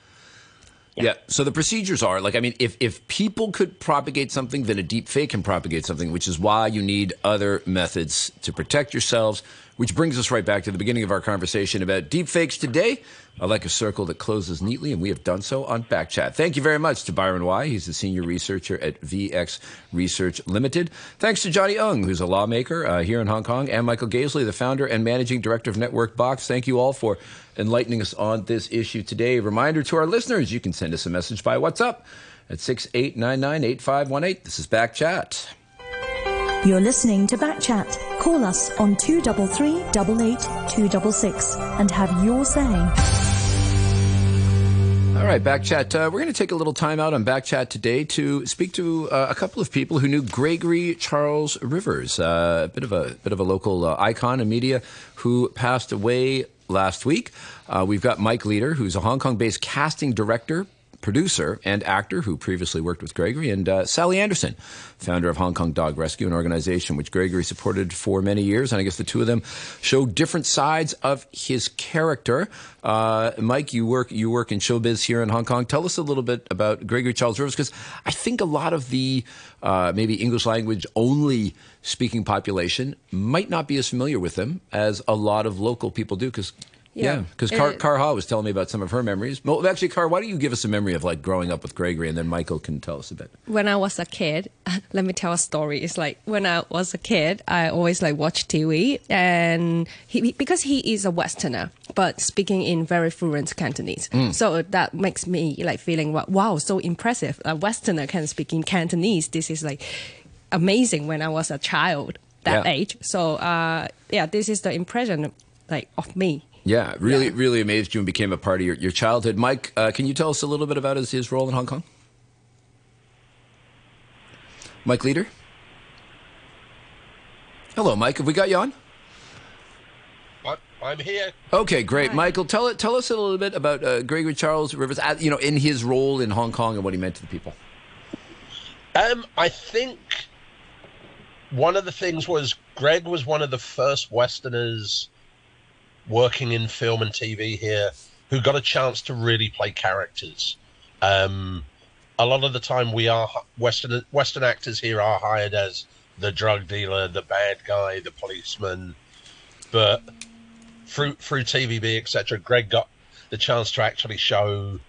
Yeah. So the procedures are like, I mean, if if people could propagate something, then a deep fake can propagate something, which is why you need other methods to protect yourselves. Which brings us right back to the beginning of our conversation about deep fakes today. I like a circle that closes neatly, and we have done so on Backchat. Thank you very much to Byron Y. He's the senior researcher at VX Research Limited. Thanks to Johnny Ng, who's a lawmaker uh, here in Hong Kong, and Michael Gazeley, the founder and managing director of Network Box. Thank you all for enlightening us on this issue today. Reminder to our listeners, you can send us a message by WhatsApp at 68998518. This is Back Chat. You're listening to Backchat. Call us on 233 88 266 and have your say. All right, Backchat. Uh, we're going to take a little time out on Backchat today to speak to uh, a couple of people who knew Gregory Charles Rivers, uh, a bit of a bit of a local uh, icon in media, who passed away last week. Uh, we've got Mike Leeder, who's a Hong Kong-based casting director. Producer and actor who previously worked with Gregory, and uh, Sally Anderson, founder of Hong Kong Dog Rescue, an organization which Gregory supported for many years. And I guess the two of them show different sides of his character. Uh, Mike, you work you work in showbiz here in Hong Kong. Tell us a little bit about Gregory Charles Rivers, because I think a lot of the uh, maybe English language only speaking population might not be as familiar with him as a lot of local people do. Because Yeah. yeah, because Car, It- Kara Ha was telling me about some of her memories. Well, actually, Car, why don't you give us a memory of like growing up with Gregory, and then Michael can tell us a bit. when I was a kid, let me tell a story. It's like when I was a kid, I always like watch TV, and he because he is a Westerner, but speaking in very fluent Cantonese, mm. so that makes me like feeling wow, so impressive. A Westerner can speak in Cantonese. This is like amazing. When I was a child, that Yeah. age, so uh, yeah, this is the impression like of me. Yeah, really, really amazed you and became a part of your, your childhood. Mike, uh, can you tell us a little bit about his, his role in Hong Kong? Mike Leeder? Hello, Mike. Have we got you on? I'm here. Okay, great, Michael. Tell it. Tell us a little bit about uh, Gregory Charles Rivers. uh, You know, in his role in Hong Kong and what he meant to the people. Um, I think one of the things was Greg was one of the first Westerners working in film and TV here who got a chance to really play characters. Um, a lot of the time, we are Western Western actors here are hired as the drug dealer, the bad guy, the policeman, but through through TVB, etc. Greg got the chance to actually show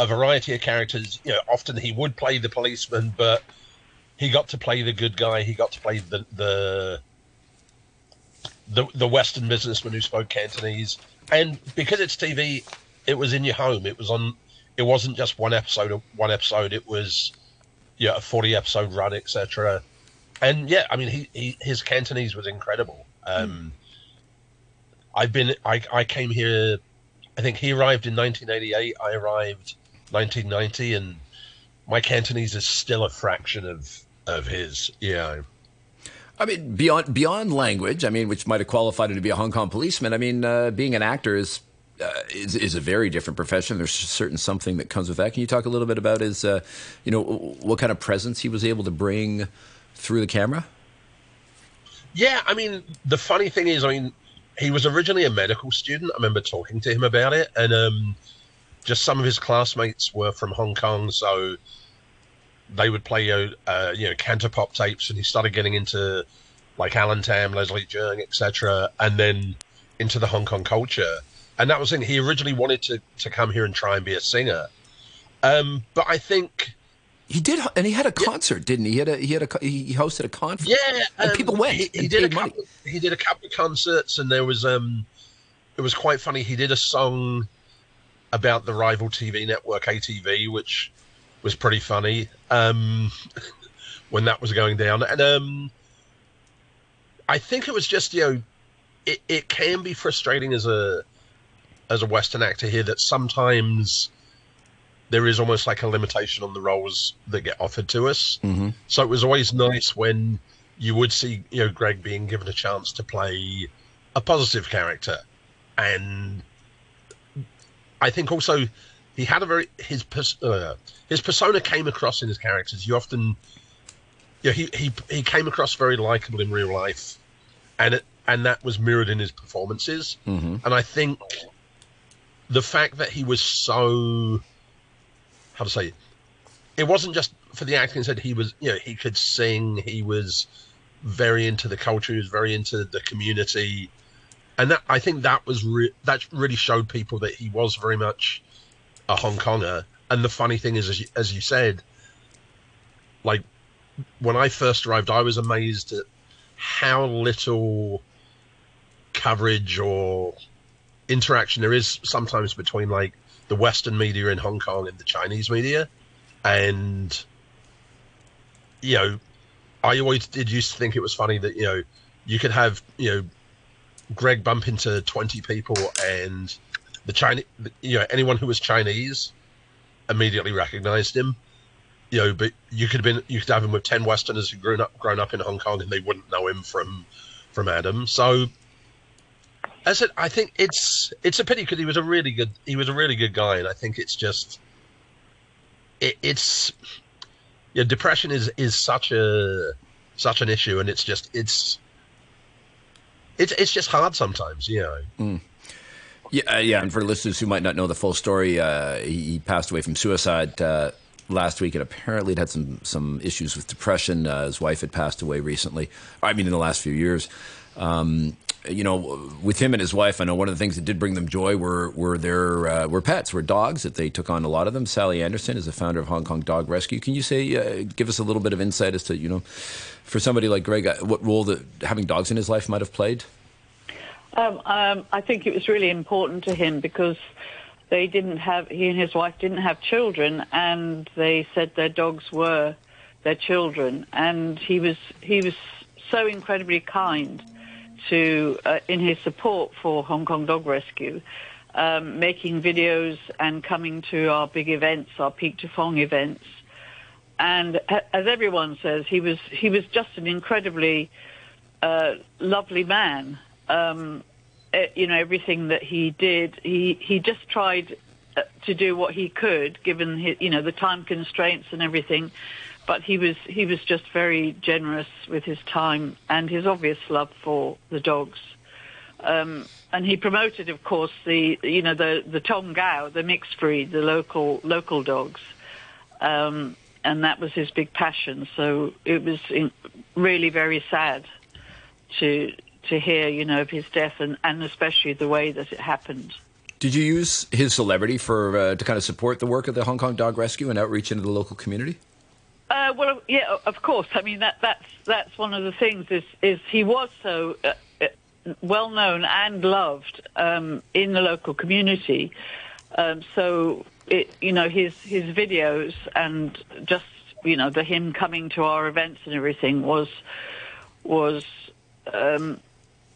a variety of characters. You know, often he would play the policeman, but he got to play the good guy. He got to play the the the, the Western businessman who spoke Cantonese. And because it's TV, it was in your home. It was on. It wasn't just one episode. One episode. It was yeah, a forty episode run, etc. And yeah, I mean, he, he his Cantonese was incredible. Um, I've been. I I came here. I think he arrived in 1988. I arrived 1990, and my Cantonese is still a fraction of of his. Yeah. I mean, beyond beyond language, I mean, which might have qualified him to be a Hong Kong policeman. I mean, uh, being an actor is, uh, is is a very different profession. There's certain something that comes with that. Can you talk a little bit about his, uh, you know, what kind of presence he was able to bring through the camera? Yeah, I mean, the funny thing is, I mean, he was originally a medical student. I remember talking to him about it, and um, just some of his classmates were from Hong Kong, so they would play uh, uh, you know cantopop tapes, and he started getting into like Alan Tam, Leslie Cheung, etc., and then into the Hong Kong culture. And that was thing. He originally wanted to to come here and try and be a singer, um, but I think He did, and he had a concert, didn't he? He had a he had a he hosted a conference. Yeah, and um, people went. He, he did a paid money. He did a couple of concerts, and there was um, it was quite funny. He did a song about the rival TV network ATV, which was pretty funny um, when that was going down. And um, I think it was just you know, it, it can be frustrating as a as a Western actor here that sometimes there is almost like a limitation on the roles that get offered to us. Mm-hmm. So it was always nice when you would see, you know, Greg being given a chance to play a positive character, and I think also he had a very his pers- uh, his persona came across in his characters. You often, yeah, he he he came across very likable in real life, and it and that was mirrored in his performances. Mm-hmm. And I think the fact that he was so how to say it wasn't just for the acting said he was you know he could sing he was very into the culture he was very into the community and that i think that was re- that really showed people that he was very much a hong konger. And the funny thing is as you, as you said like when i first arrived i was amazed at how little coverage or interaction there is sometimes between like the Western media in Hong Kong and the Chinese media, and you know, I always did used to think it was funny that you know you could have you know Greg bump into twenty people and the Chinese you know anyone who was Chinese immediately recognized him. You know, but you could have been you could have him with ten Westerners who grown up grown up in Hong Kong and they wouldn't know him from from Adam. So as it, I think it's it's a pity because he was a really good he was a really good guy, and I think it's just it, it's yeah, depression is is such a such an issue, and it's just it's it's it's just hard sometimes, you know. Mm. Yeah, uh, yeah, and for listeners who might not know the full story, uh, he, passed away from suicide uh, last week, and apparently had had some some issues with depression. Uh, his wife had passed away recently. I mean, in the last few years. Um, you know, with him and his wife, I know one of the things that did bring them joy were were their uh, were pets, were dogs that they took on. A lot of them. Sally Anderson is the founder of Hong Kong Dog Rescue. Can you say, uh, give us a little bit of insight as to you know, for somebody like Greg, uh, what role that having dogs in his life might have played? Um, um, I think it was really important to him because they didn't have he and his wife didn't have children, and they said their dogs were their children, and he was he was so incredibly kind to uh, in his support for Hong Kong Dog Rescue, um, making videos and coming to our big events, our Peak to Fong events. And as everyone says, he was he was just an incredibly uh, lovely man. Um, eh, you know, everything that he did, he he just tried uh, to do what he could, given his, you know the time constraints and everything. But he was he was just very generous with his time and his obvious love for the dogs. Um, and he promoted, of course, the you know the the Tong Gao, the mixed breed, the local local dogs, um, and that was his big passion. So it was in, really very sad to to hear, you know, of his death, and, and especially the way that it happened. Did you use his celebrity for uh, to kind of support the work of the Hong Kong Dog Rescue and outreach into the local community? Uh, well, yeah, of course. I mean that that's that's one of the things is is he was so uh, well known and loved um, in the local community. Um, so it, you know, his his videos and just you know the him coming to our events and everything was was um,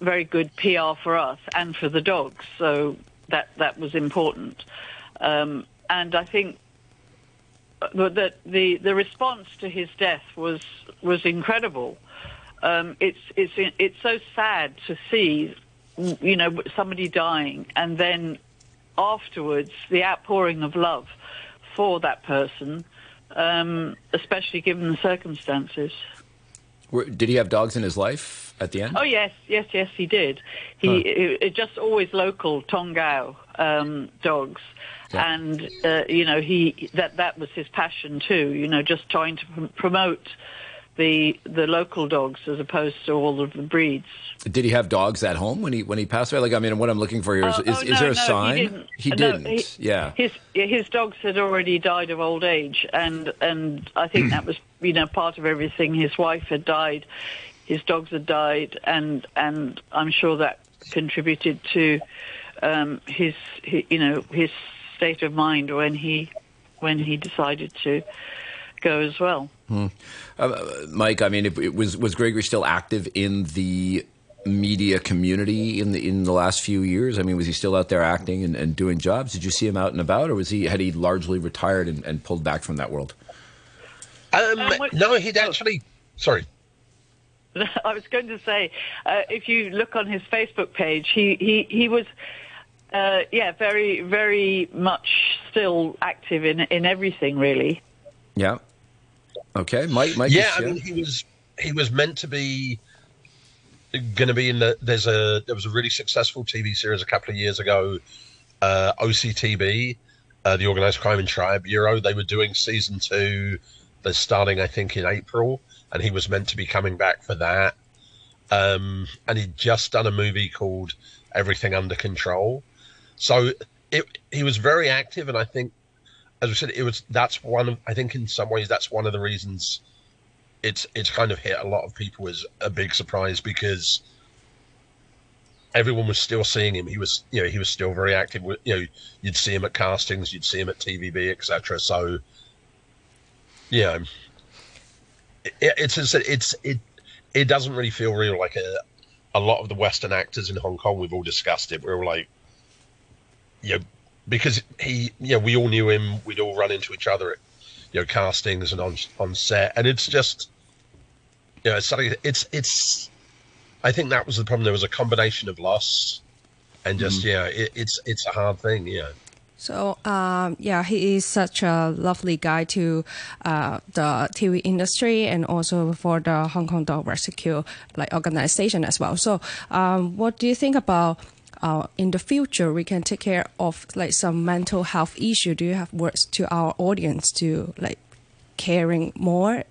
very good PR for us and for the dogs. So that that was important. Um, and I think that the the response to his death was was incredible um, it's it's it's so sad to see, you know, somebody dying, and then afterwards the outpouring of love for that person, um, especially given the circumstances. Did he have dogs in his life at the end? Oh yes, yes, yes, he did. He huh. it, it just always local Tong Gao um, dogs. Yeah. And uh, you know he that that was his passion too. You know, just trying to pr- promote the the local dogs as opposed to all of the breeds. Did he have dogs at home when he when he passed away? Like I mean, what I'm looking for here is oh, is, oh, is no, there a no, sign? He didn't. He didn't. he- yeah. His his dogs had already died of old age, and and I think that was you know part of everything. His wife had died, his dogs had died, and and I'm sure that contributed to um, his, hi you know his state of mind when he when he decided to go as well. Hmm. Uh, Mike, I mean, it, it was was Gregory still active in the media community in the in the last few years? I mean, was he still out there acting and, and doing jobs? Did you see him out and about, or was he had he largely retired and, and pulled back from that world? Um, no, he'd actually. Sorry. I was going to say, uh, if you look on his Facebook page, he he he was. Uh, yeah, very, very much still active in in everything, really. Yeah. Okay, Mike. Mike. yeah, is- I mean, he was he was meant to be going to be in the. There's a there was a really successful TV series a couple of years ago, uh, OCTB, uh, the Organized Crime and Triad Bureau. They were doing season two. They're starting, I think, in April, and he was meant to be coming back for that. Um, and he'd just done a movie called Everything Under Control. So it, he was very active, and I think, as we said, it was that's one. Of, I think in some ways that's one of the reasons it's it's kind of hit a lot of people as a big surprise because everyone was still seeing him. He was you know he was still very active. with- You know you'd see him at castings, you'd see him at TVB, etc. So yeah, it, it's it's it it doesn't really feel real. Like a a lot of the Western actors in Hong Kong, we've all discussed it. We're all like, you know, because he, you know, we all knew him. We'd all run into each other at, you know, castings and on on set, and it's just, you know, it's something. It's it's. I think that was the problem. There was a combination of loss, and just Mhm. yeah, it, it's it's a hard thing. Yeah. So um, yeah, he is such a lovely guy to uh, the TV industry and also for the Hong Kong Dog Rescue like organization as well. So um, what do you think about? Uh, in the future, we can take care of like some mental health issue. Do you have words to our audience to like caring more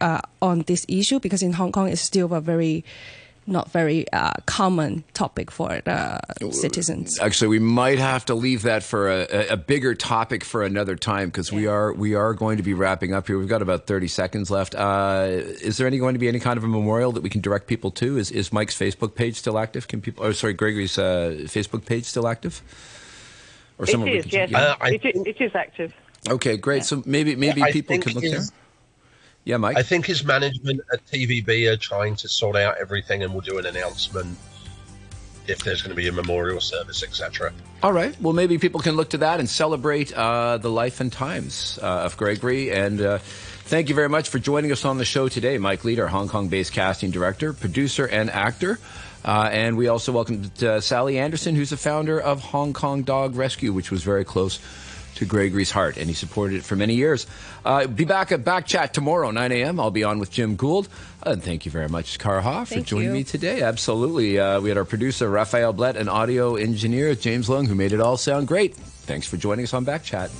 uh, on this issue? Because in Hong Kong, it's still a very not very uh, common topic for the citizens. Actually, we might have to leave that for a, a- a bigger topic for another time because we are we are going to be wrapping up here. We've got about thirty seconds left. Uh, is there any going to be any kind of a memorial that we can direct people to? Is is Mike's Facebook page still active? Can people? Oh, sorry, Gregory's uh, Facebook page still active? Or It someone we is, can- yes. yeah. it, is, it is active. Okay, great. So maybe maybe Yeah, people can look his- there. Yeah, Mike. I think his management at TVB are trying to sort out everything, and we'll do an announcement if there's going to be a memorial service, etc. All right. Well, maybe people can look to that and celebrate uh, the life and times uh, of Gregory. And uh, thank you very much for joining us on the show today, Mike Lead, our Hong Kong-based casting director, producer, and actor. Uh, and we also welcomed uh, Sally Anderson, who's the founder of Hong Kong Dog Rescue, which was very close to Gregory's heart, and he supported it for many years. Uh, be back at Back Chat tomorrow, 9 a.m. I'll be on with Jim Gould. Uh, and thank you very much, Kara for joining you. me today. Absolutely. Uh, we had our producer, Raphael Blett, and audio engineer, James Lung, who made it all sound great. Thanks for joining us on Back Chat.